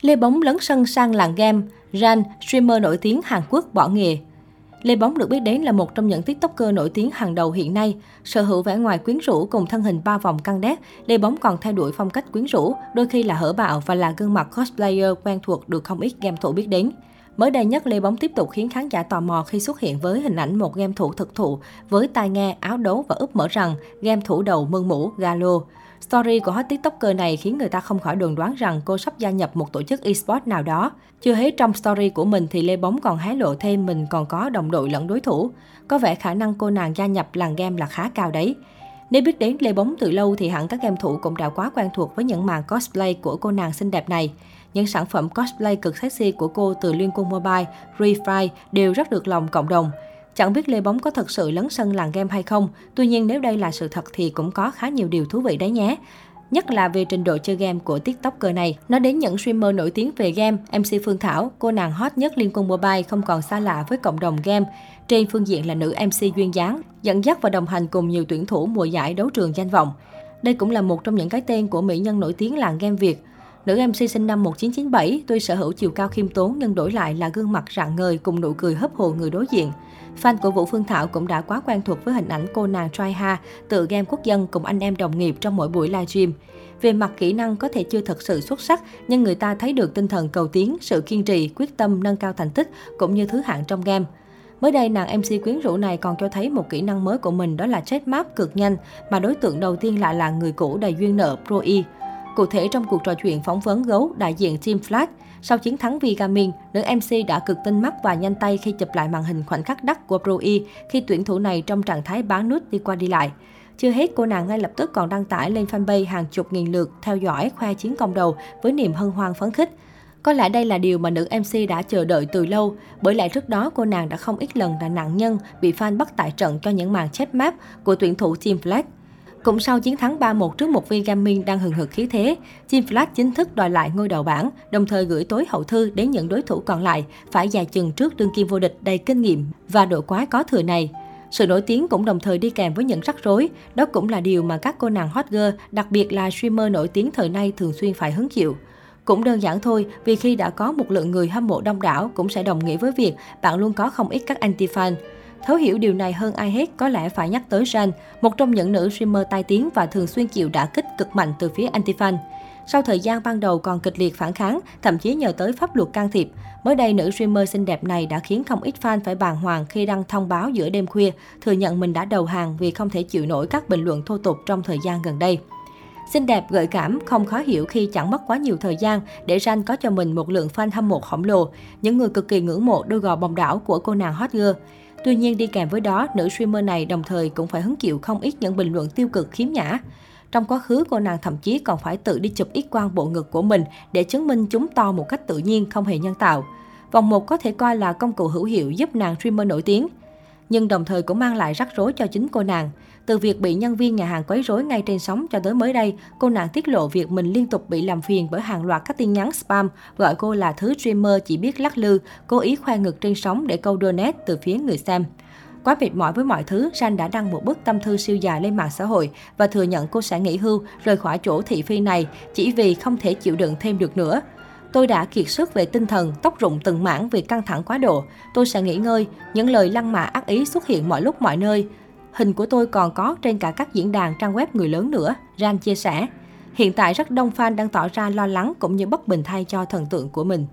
Lê Bóng lấn sân sang làng game, Ran, streamer nổi tiếng Hàn Quốc bỏ nghề. Lê Bóng được biết đến là một trong những tiktoker nổi tiếng hàng đầu hiện nay. Sở hữu vẻ ngoài quyến rũ cùng thân hình ba vòng căng đét, Lê Bóng còn thay đổi phong cách quyến rũ, đôi khi là hở bạo và là gương mặt cosplayer quen thuộc được không ít game thủ biết đến. Mới đây nhất, Lê Bóng tiếp tục khiến khán giả tò mò khi xuất hiện với hình ảnh một game thủ thực thụ với tai nghe, áo đấu và úp mở rằng game thủ đầu mương mũ, Galo. Story của hot tiktoker này khiến người ta không khỏi đồn đoán rằng cô sắp gia nhập một tổ chức esports nào đó. Chưa hết trong story của mình thì Lê Bóng còn hé lộ thêm mình còn có đồng đội lẫn đối thủ. Có vẻ khả năng cô nàng gia nhập làng game là khá cao đấy. Nếu biết đến Lê Bóng từ lâu thì hẳn các game thủ cũng đã quá quen thuộc với những màn cosplay của cô nàng xinh đẹp này. Những sản phẩm cosplay cực sexy của cô từ Liên quân Mobile, Free Fire đều rất được lòng cộng đồng. Chẳng biết Lê Bóng có thật sự lấn sân làng game hay không, tuy nhiên nếu đây là sự thật thì cũng có khá nhiều điều thú vị đấy nhé. Nhất là về trình độ chơi game của tiktoker này. Nói đến những streamer nổi tiếng về game, MC Phương Thảo, cô nàng hot nhất Liên quân Mobile không còn xa lạ với cộng đồng game. Trên phương diện là nữ MC duyên dáng, dẫn dắt và đồng hành cùng nhiều tuyển thủ mùa giải đấu trường danh vọng. Đây cũng là một trong những cái tên của mỹ nhân nổi tiếng làng game Việt. Nữ MC sinh năm 1997, tuy sở hữu chiều cao khiêm tốn nhưng đổi lại là gương mặt rạng ngời cùng nụ cười hấp hồn người đối diện. Fan của Vũ Phương Thảo cũng đã quá quen thuộc với hình ảnh cô nàng try ha tự game quốc dân cùng anh em đồng nghiệp trong mỗi buổi livestream. Về mặt kỹ năng có thể chưa thật sự xuất sắc, nhưng người ta thấy được tinh thần cầu tiến, sự kiên trì, quyết tâm nâng cao thành tích cũng như thứ hạng trong game. Mới đây, nàng MC quyến rũ này còn cho thấy một kỹ năng mới của mình đó là chết map cực nhanh, mà đối tượng đầu tiên lại là người cũ đầy duyên nợ Pro E. Cụ thể trong cuộc trò chuyện phỏng vấn gấu đại diện Team Flash, sau chiến thắng Vigamin, nữ MC đã cực tinh mắt và nhanh tay khi chụp lại màn hình khoảnh khắc đắt của Pro E khi tuyển thủ này trong trạng thái bán nút đi qua đi lại. Chưa hết, cô nàng ngay lập tức còn đăng tải lên fanpage hàng chục nghìn lượt theo dõi khoe chiến công đầu với niềm hân hoan phấn khích. Có lẽ đây là điều mà nữ MC đã chờ đợi từ lâu, bởi lại trước đó cô nàng đã không ít lần là nạn nhân bị fan bắt tại trận cho những màn chép map của tuyển thủ Team Flash. Cũng sau chiến thắng 3-1 trước một viên gaming đang hừng hực khí thế, Team Flash chính thức đòi lại ngôi đầu bảng, đồng thời gửi tối hậu thư đến những đối thủ còn lại phải dài chừng trước đương kim vô địch đầy kinh nghiệm và độ quái có thừa này. Sự nổi tiếng cũng đồng thời đi kèm với những rắc rối, đó cũng là điều mà các cô nàng hot girl, đặc biệt là streamer nổi tiếng thời nay thường xuyên phải hứng chịu. Cũng đơn giản thôi, vì khi đã có một lượng người hâm mộ đông đảo cũng sẽ đồng nghĩa với việc bạn luôn có không ít các anti-fan. Thấu hiểu điều này hơn ai hết có lẽ phải nhắc tới Jan, một trong những nữ streamer tai tiếng và thường xuyên chịu đả kích cực mạnh từ phía anti-fan. Sau thời gian ban đầu còn kịch liệt phản kháng, thậm chí nhờ tới pháp luật can thiệp, mới đây nữ streamer xinh đẹp này đã khiến không ít fan phải bàng hoàng khi đăng thông báo giữa đêm khuya, thừa nhận mình đã đầu hàng vì không thể chịu nổi các bình luận thô tục trong thời gian gần đây. Xinh đẹp, gợi cảm, không khó hiểu khi chẳng mất quá nhiều thời gian để Jan có cho mình một lượng fan hâm mộ khổng lồ, những người cực kỳ ngưỡng mộ đôi gò bồng đảo của cô nàng hot girl. Tuy nhiên đi kèm với đó, nữ streamer này đồng thời cũng phải hứng chịu không ít những bình luận tiêu cực khiếm nhã. Trong quá khứ, cô nàng thậm chí còn phải tự đi chụp ít quang bộ ngực của mình để chứng minh chúng to một cách tự nhiên, không hề nhân tạo. Vòng 1 có thể coi là công cụ hữu hiệu giúp nàng streamer nổi tiếng nhưng đồng thời cũng mang lại rắc rối cho chính cô nàng. Từ việc bị nhân viên nhà hàng quấy rối ngay trên sóng cho tới mới đây, cô nàng tiết lộ việc mình liên tục bị làm phiền bởi hàng loạt các tin nhắn spam gọi cô là thứ streamer chỉ biết lắc lư, cố ý khoe ngực trên sóng để câu donate từ phía người xem. Quá mệt mỏi với mọi thứ, Jan đã đăng một bức tâm thư siêu dài lên mạng xã hội và thừa nhận cô sẽ nghỉ hưu, rời khỏi chỗ thị phi này chỉ vì không thể chịu đựng thêm được nữa. Tôi đã kiệt sức về tinh thần, tóc rụng từng mảng vì căng thẳng quá độ. Tôi sẽ nghỉ ngơi, những lời lăng mạ ác ý xuất hiện mọi lúc mọi nơi. Hình của tôi còn có trên cả các diễn đàn trang web người lớn nữa, Ran chia sẻ. Hiện tại rất đông fan đang tỏ ra lo lắng cũng như bất bình thay cho thần tượng của mình.